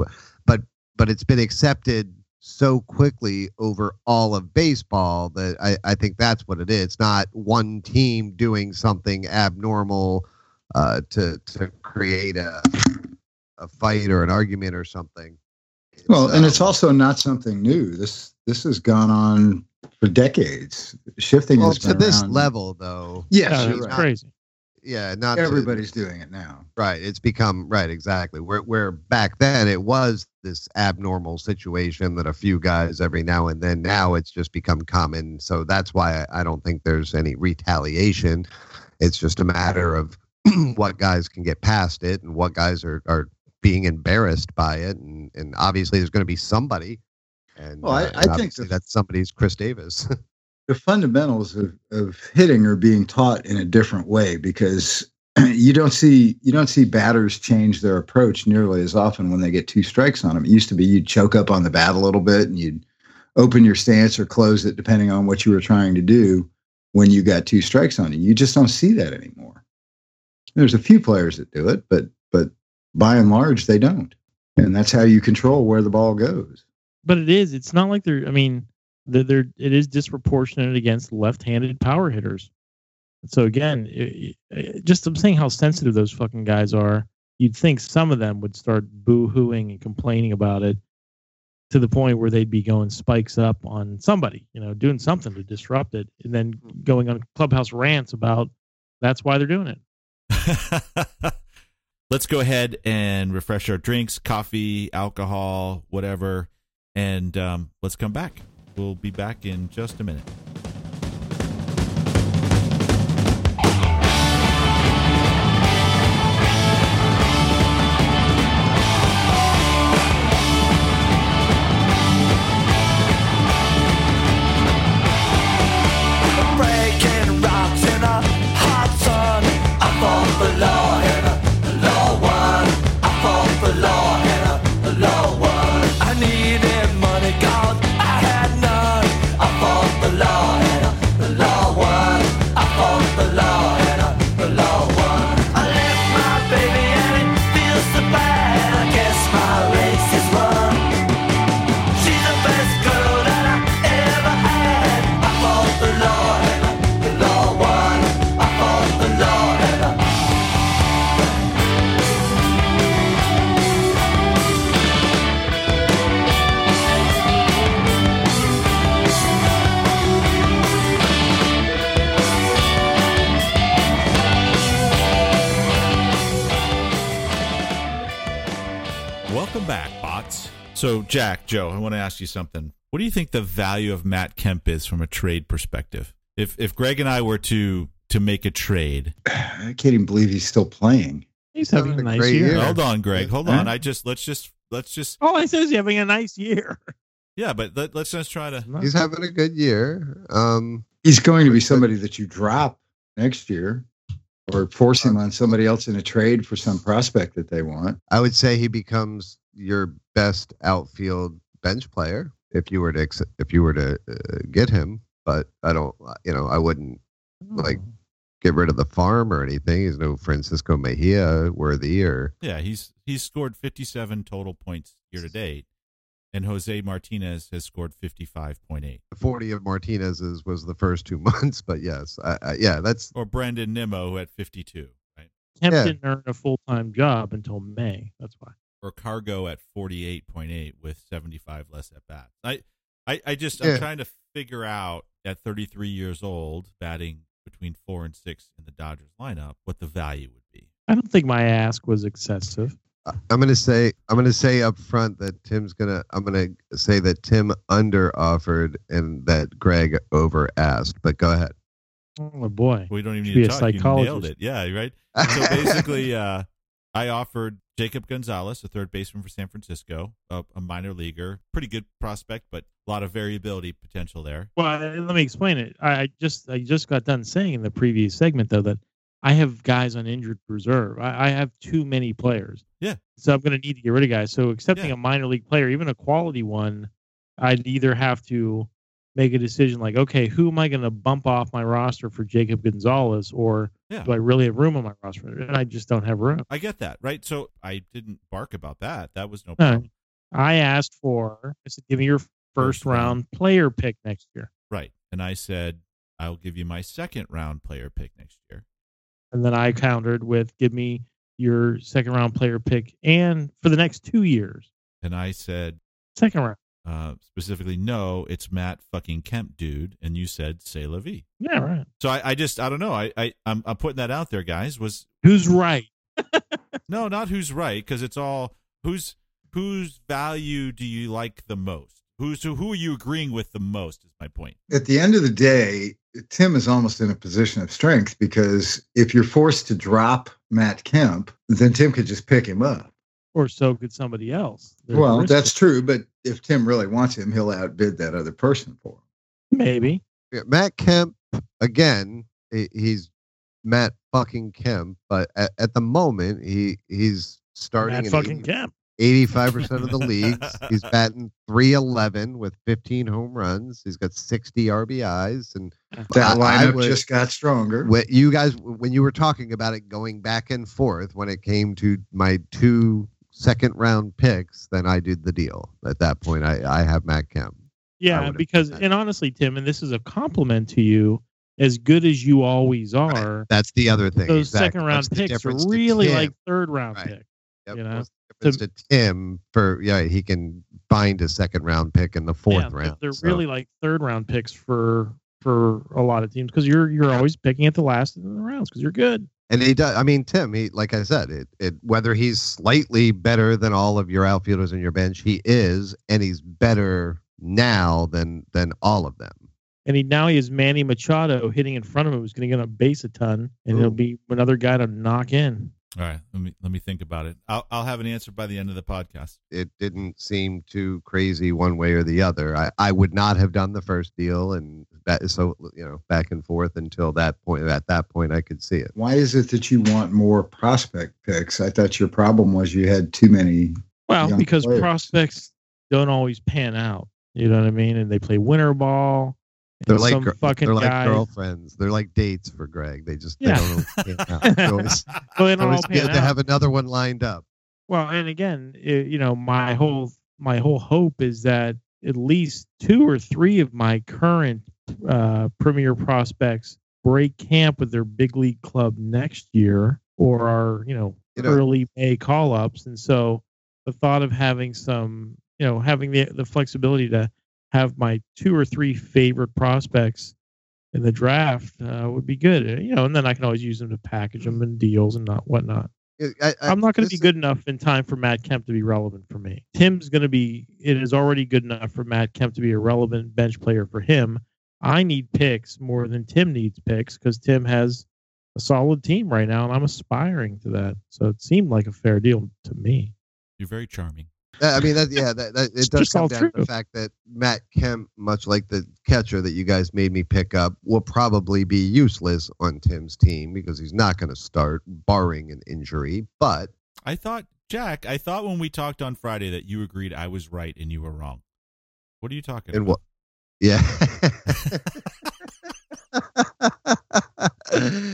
but but it's been accepted so quickly over all of baseball that I I think that's what it is. It's not one team doing something abnormal uh, to to create a a fight or an argument or something. Well, and it's um, also not something new. This this has gone on for decades. Shifting well, has to been this around- level though. Yes, Yeah, you're it's right. crazy. Yeah, not to- Everybody's doing it now. right. It's become right exactly. Where where back then it was this abnormal situation that a few guys every now and then. Now it's just become common. So that's why I, I don't think there's any retaliation. It's just a matter of what guys can get past it and what guys are are being embarrassed by it. And and obviously there's going to be somebody. And, Well, I- uh, I and think that somebody's Chris Davis. the fundamentals of, of hitting are being taught in a different way because you don't see you don't see batters change their approach nearly as often when they get two strikes on them. It used to be you'd choke up on the bat a little bit and you'd open your stance or close it depending on what you were trying to do when you got two strikes on you. You just don't see that anymore. There's a few players that do it, but but by and large they don't. And that's how you control where the ball goes. But it is. It's not like they're. I mean, they're it is disproportionate against left-handed power hitters. So again, it, it- just I'm saying how sensitive those fucking guys are. You'd think some of them would start boo-hooing and complaining about it to the point where they'd be going spikes up on somebody, you know, doing something to disrupt it, and then going on clubhouse rants about that's why they're doing it. Let's go ahead and refresh our drinks, coffee, alcohol, whatever. and um, let's come back. We'll be back in just a minute. Joe, I want to ask you something. What do you think the value of Matt Kemp is from a trade perspective? If if Greg and I were to to make a trade, I can't even believe he's still playing. He's having a having a nice great year. year. hold on, Greg, hold Huh? on. I just let's just let's just All I said is he's having a nice year. yeah, but let, let's just try to. He's having a good year. Um, He's going to be somebody that you drop next year or force him on somebody else in a trade for some prospect that they want. I would say he becomes your best outfield bench player if you were to ex- if you were to uh, get him. But I don't, you know, I wouldn't like get rid of the farm or anything. He's no Francisco Mejia worthy or Yeah, he's he's scored 57 total points year to date, and Jose Martinez has scored 55.8. 40 of Martinez's was the first two months. But yes, I, I, yeah, that's Or Brandon Nimmo who had 52, right? Kemp Yeah. didn't earn a full time job until May. That's why. Or Cargo at 48.8 with 75 less at bats. I, I, I just Yeah. I'm trying to figure out at 33 years old, batting between four and six in the Dodgers lineup, what the value would be. I don't think my ask was excessive. I- I'm gonna say I'm gonna say up front that Tim's gonna I'm gonna say that Tim under offered and that Greg over asked. But go ahead. Oh boy. We don't even Should need be to a talk. You nailed it. Yeah, right. So basically, uh, I offered Jacob Gonzalez, a third baseman for San Francisco, a, a minor leaguer, pretty good prospect, but a lot of variability potential there. Well, let me explain it. I just I just got done saying in the previous segment though that I have guys on injured reserve. I, I have too many players. Yeah. So I'm going to need to get rid of guys. So accepting Yeah. a minor league player, even a quality one, I'd either have to make a decision like, okay, who am I going to bump off my roster for Jacob Gonzalez, or Yeah. do I really have room on my roster? And I just don't have room. I get that, right? So I didn't bark about that. That was no No. problem. I asked for. I said, give me your first First round. round player pick next year. Right. And I said, I'll give you my second round player pick next year. And then I countered with give me your second round player pick and for the next two years. And I said, Second round. Uh, specifically, no, it's Matt fucking Kemp, dude. And you said, say la vie. Yeah, right. So I, I just, I don't know. I, I, I'm, I'm putting that out there, guys. Was Who's right? No, not who's right, because it's all who's whose value do you like the most? Who's who, who are you agreeing with the most? Is my point. At the end of the day, Tim is almost in a position of strength because if you're forced to drop Matt Kemp, then Tim could just pick him up. Or so could somebody else. There's well, that's of- true, but if Tim really wants him, he'll outbid that other person for him. maybe. Yeah, Matt Kemp again. He's Matt fucking Kemp, but at, at the moment he he's starting Matt in fucking Kemp. eighty-five percent of the leagues. He's batting three eleven with fifteen home runs. He's got sixty RBIs, and That I- I lineup would- just got stronger. when you guys when you were talking about it going back and forth when it came to my two second round picks, then I did the deal. At that point, I I have Matt Kemp. Yeah, because and honestly, Tim, and this is a compliment to you, as good as you always are, That's the other thing. those exactly. second round What's picks are really like third round Right. picks. Yep, you know, difference to Tim for yeah, he can find a second round pick in the fourth yeah, round. They're so- really like third round picks for for a lot of teams because you're you're always picking at the last of the rounds because you're good. And he does. I mean, Tim. He, like I said, it, it whether he's slightly better than all of your outfielders in your bench, he is, and he's better now than than all of them. And he now he has Manny Machado hitting in front of him, who's going to get on base a ton, and he'll be another guy to knock in. All right, let me let me think about it. I'll I'll have an answer by the end of the podcast. It didn't seem too crazy one way or the other. I, I would not have done the first deal, and that so you know back and forth until that point. At that point, I could see it. Why is it that you want more prospect picks? I thought your problem was you had too many. Well, Young because players. prospects don't always pan out. You know what I mean? And they play winter ball. They're like some fucking they're like guys. girlfriends. They're like dates for Greg. They just Yeah. they don't always pan always, Well, they don't always good to have another one lined up. Well, and again, it, you know, my whole my whole hope is that at least two or three of my current uh, premier prospects break camp with their big league club next year, or are you know, You know- early May call ups, and so the thought of having some, you know, having the the flexibility to have my two or three favorite prospects in the draft uh, would be good. Uh, You know, and then I can always use them to package them in deals and not whatnot. I, I, I'm not going to be good enough in time for Matt Kemp to be relevant for me. Tim's going to be. It is already good enough for Matt Kemp to be a relevant bench player for him. I need picks more than Tim needs picks because Tim has a solid team right now, and I'm aspiring to that. So it seemed like a fair deal to me. You're very charming. I mean, that, yeah, that, that it does come all down to the fact that Matt Kemp, much like the catcher that you guys made me pick up, will probably be useless on Tim's team because he's not going to start, barring an injury. But I thought Jack. I thought when we talked on Friday that you agreed I was right and you were wrong. What are you talking and about? what? Yeah.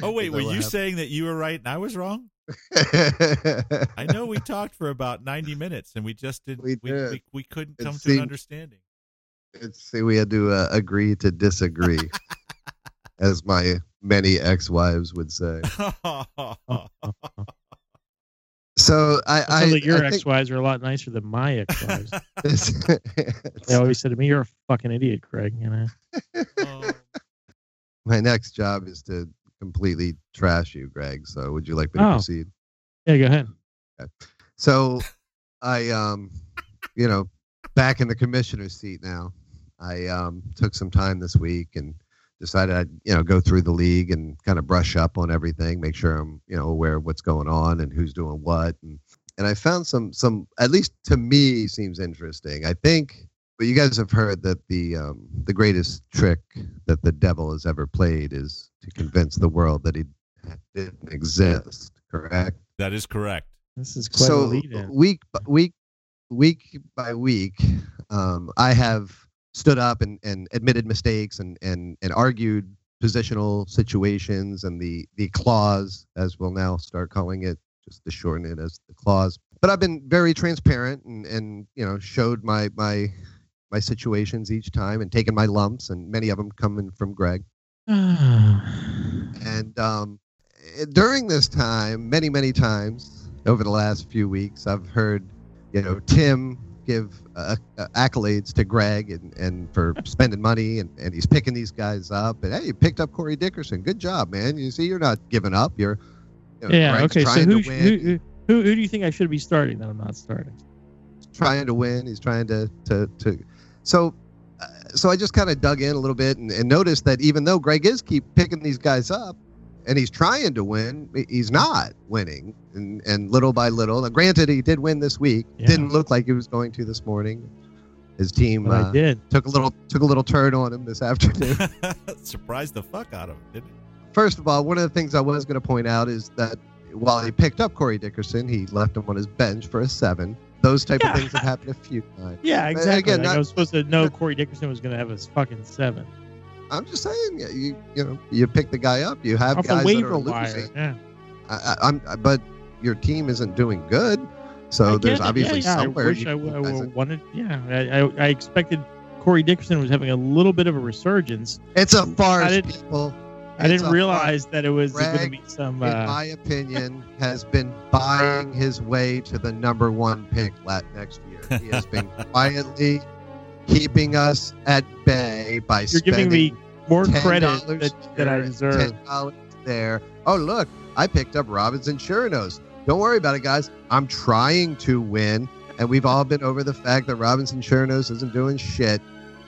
Oh wait, were that what you saying that you were right and I was wrong? Happened? I know we talked for about 90 minutes and we just did We we, did. we, we couldn't It come to seemed- an understanding. It's see, we had to uh, agree to disagree, as my many ex-wives would say. So I, I, I, your I think ex-wives are a lot nicer than my ex-wives. they always said to me, "You're a fucking idiot, Craig." You know. Oh, my next job is to completely trash you, Greg. So would you like me to Oh. proceed? Yeah, go ahead. So I, um, you know, back in the commissioner's seat now. I um, took some time this week and decided I'd, you know, go through the league and kind of brush up on everything, make sure I'm, you know, aware of what's going on and who's doing what. And, and I found some, some, at least to me, seems interesting. I think, but you guys have heard that the, um, the greatest trick that the devil has ever played is to convince the world that he didn't exist. Correct. that is correct. This is quite so lead-in. week b- week week by week um, i have stood up and, and admitted mistakes and, and and argued positional situations and the the clause as we'll now start calling it just to shorten it as the clause but i've been very transparent and and you know showed my my my situations each time and taken my lumps and many of them coming from greg and um, eh, during this time, many, many times over the last few weeks, I've heard, you know, Tim give uh, uh, accolades to Greg and, and for spending money and, and he's picking these guys up. And hey, you picked up Corey Dickerson. Good job, man. You see, you're not giving up. You're, you know, yeah. Greg's Okay. So trying who, to who win. who who who do you think I should be starting that I'm not starting? trying to win. He's trying to to to. So, uh, so I just kind of dug in a little bit and, and noticed that even though Greg is keep picking these guys up, and he's trying to win, he's not winning. And and little by little. Now, granted, he did win this week. Yeah. Didn't look like he was going to this morning. His team uh, did. took a little took a little turn on him this afternoon. Surprised the fuck out of him, didn't he? First of all, one of the things I was going to point out is that while he picked up Corey Dickerson, he left him on his bench for a seven. Those type Yeah. of things have happened a few times. Yeah, exactly. again, Like, not- I was supposed to know Corey Dickerson was going to have his fucking seven I'm just saying, you you know, you pick the guy up. You have off guys that are losing. Yeah. I, I, I'm, but your team isn't doing good. So there's it. obviously yeah, yeah. somewhere. I wish you- I, you w- I wanted. Yeah, I, I, I expected Corey Dickerson was having a little bit of a resurgence. it's a farce, people. I didn't realize that it was going to be some. In Uh, my opinion, has been buying his way to the number one pick next year. He has been quietly keeping us at bay by you're giving me more $10 credit that, that I deserve. $10 there. Oh, look, I picked up Robinson Chirinos. Don't worry about it, guys. I'm trying to win. And we've all been over the fact that Robinson Chirinos isn't doing shit.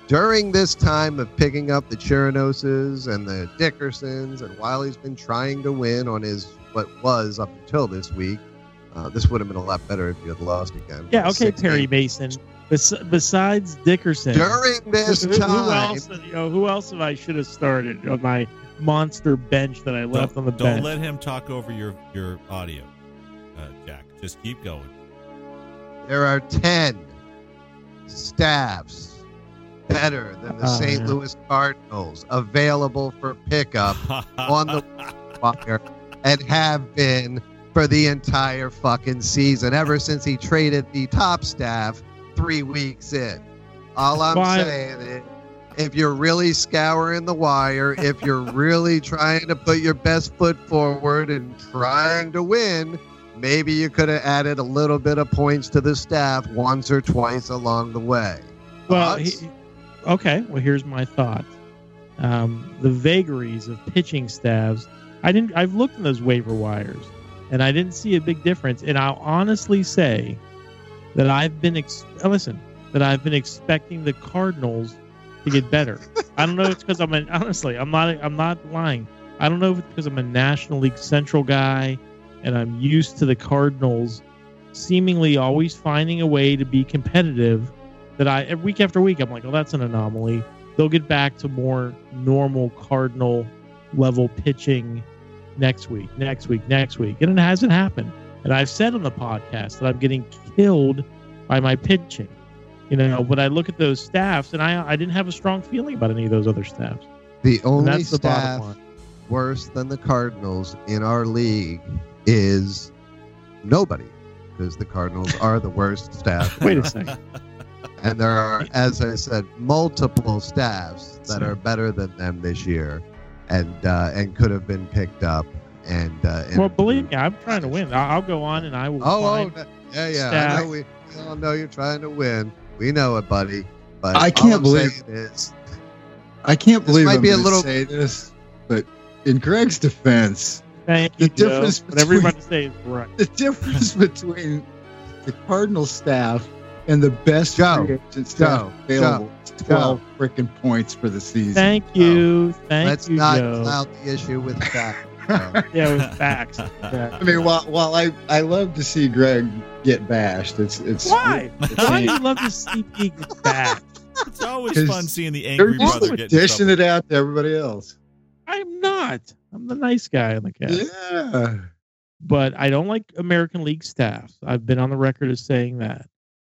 During this time of picking up the Chirinoses and the Dickersons, and while he's been trying to win on his what was up until this week, uh, this would have been a lot better if you had lost again. Yeah, okay, Six Perry games. Mason. Bes- besides Dickerson, During this who, who time, else? You know, who else have I should have started on my monster bench that I left on the Don't bench? let him talk over your your audio, uh, Jack. Just keep going. there are 10 staffs better than the Oh, St. yeah. Louis Cardinals available for pickup on the wire and have been for the entire fucking season ever since he traded the top staff three weeks in. All I'm saying is, if you're really scouring the wire, if you're really trying to put your best foot forward and trying to win, maybe you could have added a little bit of points to the staff once or twice along the way. Well, he, okay. Well, here's my thought. Um, the vagaries of pitching staffs. I didn't. I've looked in those waiver wires, and I didn't see a big difference. And I'll honestly say that I've been. Ex- uh, listen, that I've been expecting the Cardinals to get better. I don't know. if It's because I'm an, honestly. I'm not. I'm not lying. I don't know if it's because I'm a National League Central guy, and I'm used to the Cardinals seemingly always finding a way to be competitive that I week after week I'm like, oh, that's an anomaly. They'll get back to more normal Cardinal level pitching next week, next week, next week, and it hasn't happened. And I've said on the podcast that I'm getting killed by my pitching. You know, but I look at those staffs, and I I didn't have a strong feeling about any of those other staffs. The And only that's the staff bottom line. worse than the Cardinals in our league is nobody, because the Cardinals are the worst staff. Wait a second. And there are, as I said, multiple staffs that are better than them this year, and uh, and could have been picked up. And, uh, and Well, believe me, I'm trying to win. I'll, I'll go on and I will. Oh, find, oh, yeah, yeah. I know we, we all know you're trying to win. We know it, buddy. But I can't I'm believe- saying is, I can't believe might I'm be a little- say this, but in Greg's defense, Thank the you, Joe. difference What everybody between- says right. the difference between the Cardinal staff and the best Joe, free agent Joe, available is 12 freaking points for the season. Thank you, thank you. let's not Joe. cloud the issue with that. Joe. Yeah, with facts. Yeah. I mean, while, while I, I love to see Greg get bashed, it's it's Why? Why do you love to see people back? It's always 'Cause fun seeing the angry brother get dishing it out to everybody else. I'm not. I'm the nice guy on the cast. Yeah. But I don't like American League staffs. I've been on the record as saying that.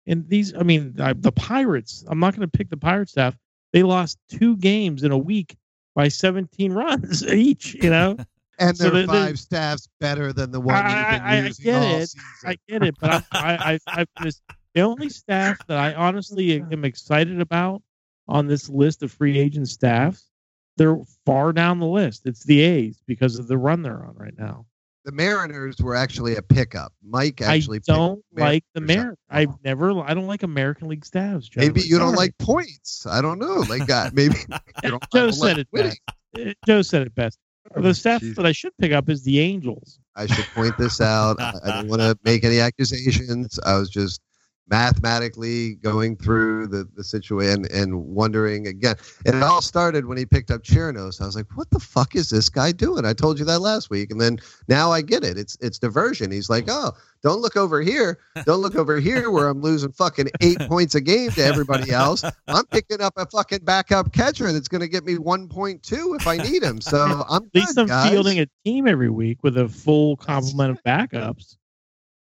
And these, I mean, I, the Pirates. I'm not going to pick the Pirate staff. They lost two games in a week by 17 runs each. You know. And So there are the- the- five staffs better than the one I- you've been I- I get all it. season. I get it, but I, I, I, I've just, the only staff that I honestly am excited about on this list of free agent staffs, they're far down the list. It's the A's because of the run they're on right now. The Mariners were actually a pickup. Mike actually I don't like the Mariners. I've never, I don't like American League staffs. Joe. Maybe you don't like points. I don't know. Like God, maybe you don't Joe said it winning. best. Joe said it best. Oh, the staff that I should pick up is the Angels. I should point this out. I, I don't want to make any accusations. I was just mathematically going through the, the situation and wondering again. And it all started when he picked up Chirinos. I was like, what the fuck is this guy doing? I told you that last week. And then now I get it. It's it's diversion. He's like, oh, don't look over here. Don't look over here where I'm losing fucking eight points a game to everybody else. I'm picking up a fucking backup catcher that's going to get me 1.2 if I need him. So I'm At least good, I'm guys. fielding a team every week with a full complement of backups.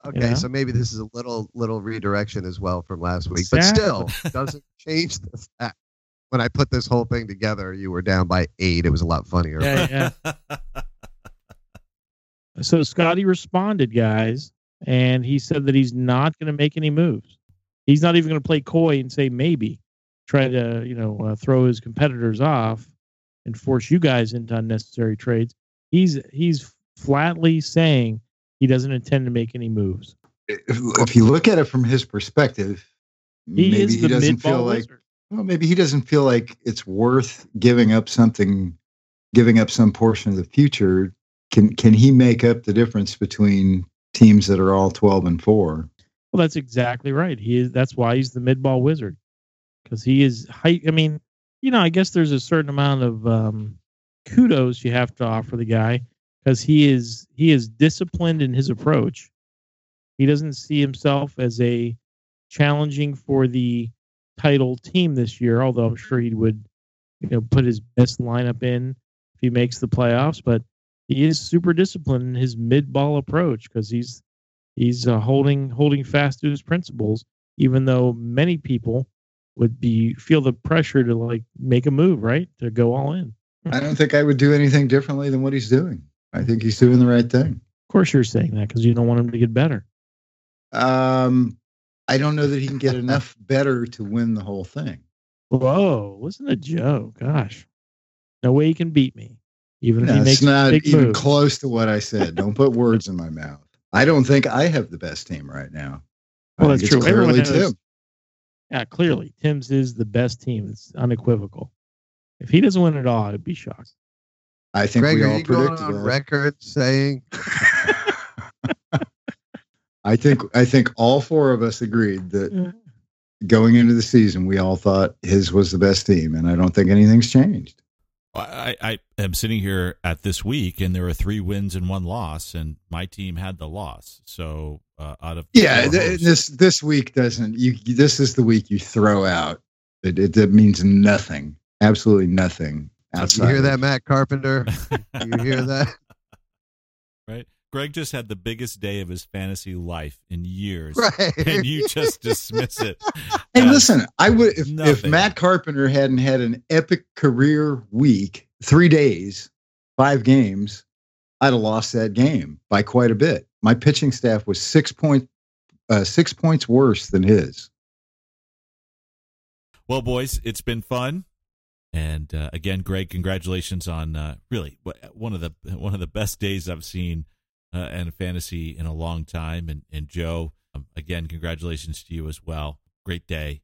Okay, know? so maybe this is a little little redirection as well from last week, but still doesn't change the fact. When I put this whole thing together, you were down by eight. It was a lot funnier. Yeah, yeah. So Scotty responded, guys, and he said that he's not going to make any moves. He's not even going to play coy and say maybe, try to you know uh, throw his competitors off and force you guys into unnecessary trades. He's he's flatly saying he doesn't intend to make any moves. If, if you look at it from his perspective, He maybe is he doesn't feel like wizard. well, maybe he doesn't feel like it's worth giving up something, giving up some portion of the future can can he make up the difference between teams that are all 12 and 4? Well, that's exactly right. He is. That's why he's the mid-ball wizard, because he is. I mean, you know, I guess there's a certain amount of um, kudos you have to offer the guy because he is he is disciplined in his approach. He doesn't see himself as a challenging for the title team this year, although I'm sure he would, you know, put his best lineup in if he makes the playoffs. But he is super disciplined in his mid-ball approach because he's he's uh, holding holding fast to his principles, even though many people would be feel the pressure to like make a move, right, to go all in. I don't think I would do anything differently than what he's doing. I think he's doing the right thing. Of course, you're saying that because you don't want him to get better. Um, I don't know that he can get enough better to win the whole thing. Whoa, listen to Joe. Gosh, no way he can beat me, even if No, he it's makes not big even moves. close to what I said. Don't put words in my mouth. I don't think I have the best team right now. Well, that's true. Everyone clearly Tim. Yeah, clearly, Tim's is the best team. It's unequivocal. If he doesn't win it all, I'd be shocked. I think Greg, we are all you going predicted on that. record saying I think I think all four of us agreed that Yeah. going into the season, we all thought his was the best team, and I don't think anything's changed. I, I am sitting here at this week, and there are three wins and one loss, and my team had the loss. So uh, out of Yeah, th- this this week doesn't. You this is the week you throw out. It, it, it means nothing, absolutely nothing. you hear that, Matt Carpenter? you hear that? right? Greg just had the biggest day of his fantasy life in years, Right. and you just dismiss it. Hey, as- listen, I would if, if. Matt Carpenter hadn't had an epic career week, three days, five games, I'd have lost that game by quite a bit. My pitching staff was six point uh, six points worse than his. Well, boys, it's been fun, and uh, again, Greg, congratulations on uh, really one of the one of the best days I've seen uh, in fantasy in a long time. And and Joe, um, again, congratulations to you as well. Great day,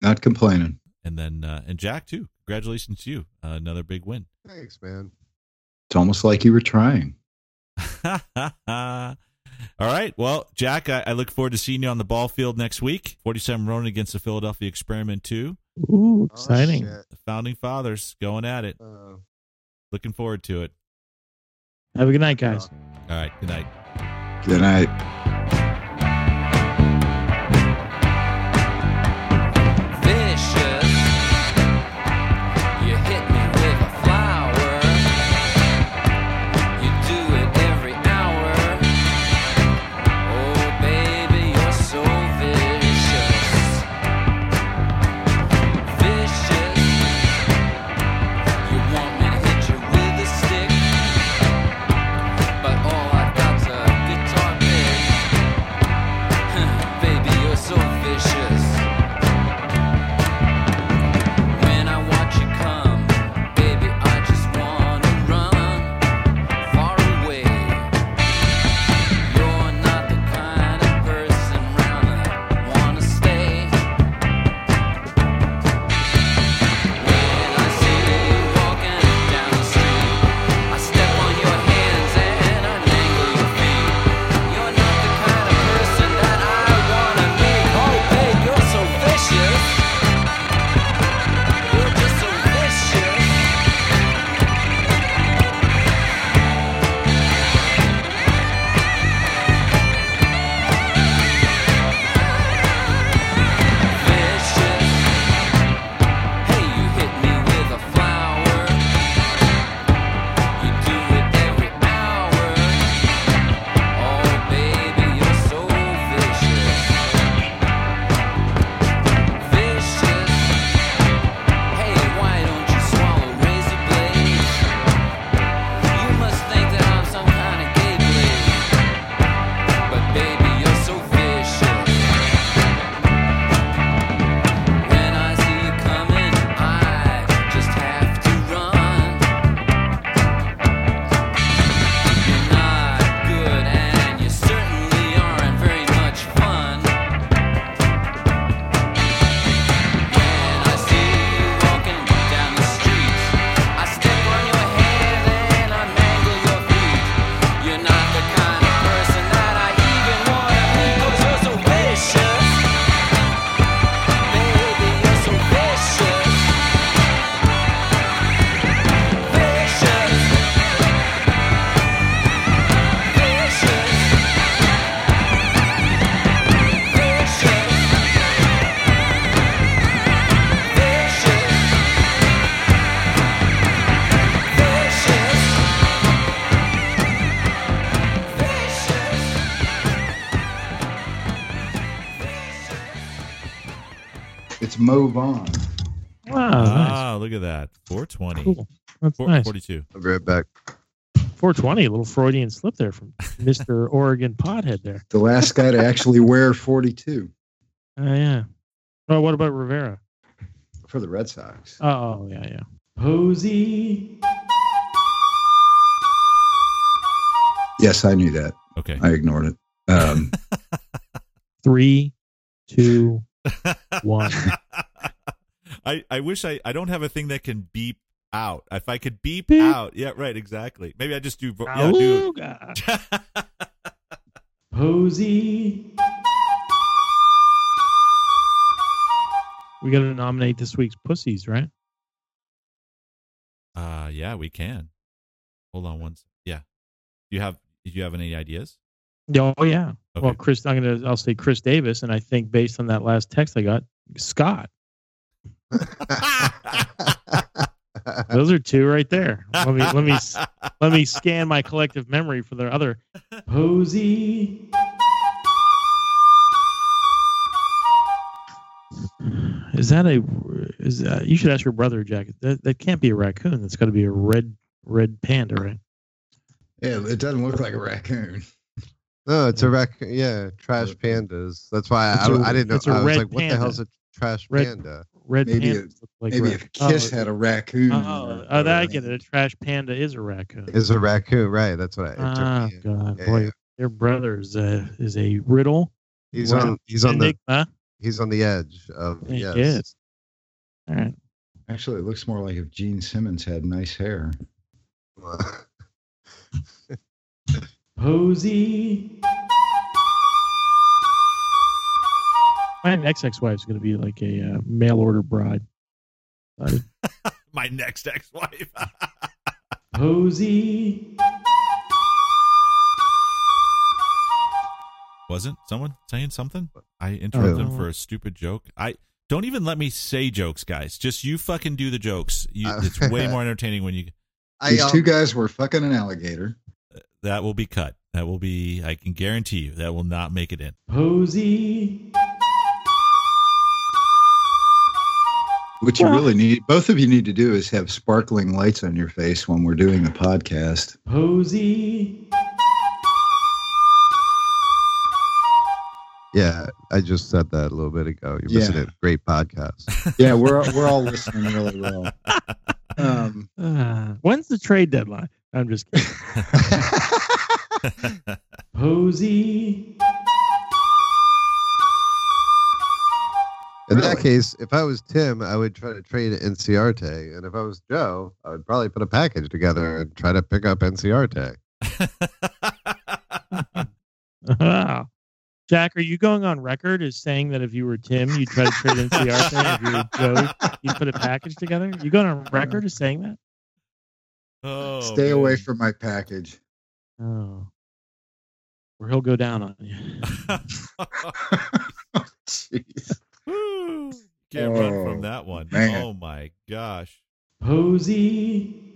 Not complaining. and then uh, and Jack too. Congratulations to you, uh, another big win. Thanks, man. It's almost like you were trying. All right. Well, Jack, I, I look forward to seeing you on the ball field next week. 47 Ronin against the Philadelphia Experiment 2. Ooh, Oh, exciting! shit. The founding fathers going at it. Uh, Looking forward to it. Have a good night, guys. All right. Good night. Good night. Mo Vaughn. Wow, nice. ah, look at that. 420. Cool. That's Four- nice. 42. I'll be right back. 420, a little Freudian slip there from Mr. Oregon Pothead there. The last guy to actually wear 42 Oh, yeah. Oh, what about Rivera? for the Red Sox. Oh, yeah, yeah. Posey. Yes, I knew that. Okay. I ignored it. Um, Three, two, one. I, I wish I, I don't have a thing that can beep out. If I could beep, Beep. out. Yeah, right, exactly. Maybe I just do. Yeah, do Posey. We got to nominate this week's pussies, right? uh, yeah, we can. Hold on one. s- Yeah. Do you have? Did you have any ideas? Oh yeah. Okay. Well, Chris, I'm gonna I'll say Chris Davis, and I think based on that last text I got, Scott. Those are two right there. Let me let me let me scan my collective memory for the other. Posey. Is that a? Is that, you should ask your brother, Jack. That that can't be a raccoon. That's got to be a red red panda, right? yeah, it doesn't look like a raccoon. No, it's a raccoon. Yeah, trash pandas. That's why I, It's a- I didn't know. it's a I was red like, what the panda. hell's a trash Red- panda? Red Maybe pandas look like Maybe rac- if Kiss oh, had a raccoon. Oh, or- oh, that I a- get it. A trash panda is a raccoon. Is a raccoon, right? That's what I. it took Ah, me. God, Yeah, boy, yeah. your brother is a is a riddle. He's on. He's on the. He's on the edge of. He yes. is. All right. Actually, it looks more like if Gene Simmons had nice hair. Posey. My next ex-wife is going to be like a uh, mail order bride. Uh, My next ex-wife. Posey. Wasn't someone saying something? I interrupted him for a stupid joke. I don't even let me say jokes, guys. Just you fucking do the jokes. You, Uh, it's way more entertaining when you. I, These um, two guys were fucking an alligator. That will be cut. That will be. I can guarantee you that will not make it in. Posey. What you really need, both of you need to do is have sparkling lights on your face when we're doing the podcast. Posey. yeah, I just said that a little bit ago. You're missing Yeah. a great podcast. Yeah, we're we're all listening really well. Um, Ah, when's the trade deadline? I'm just kidding. Posey. In that case, if I was Tim, I would try to trade NCRT, and if I was Joe, I would probably put a package together and try to pick up NCRT. Wow. Jack, are you going on record as saying that if you were Tim, you'd try to trade NCR and if you were Joe, you'd put a package together? You going on record as saying that? Oh, stay away from my package. Oh. Or he'll go down on you. Jeez. Woo. Can't run Oh, from that one. man. Oh my gosh. Posey.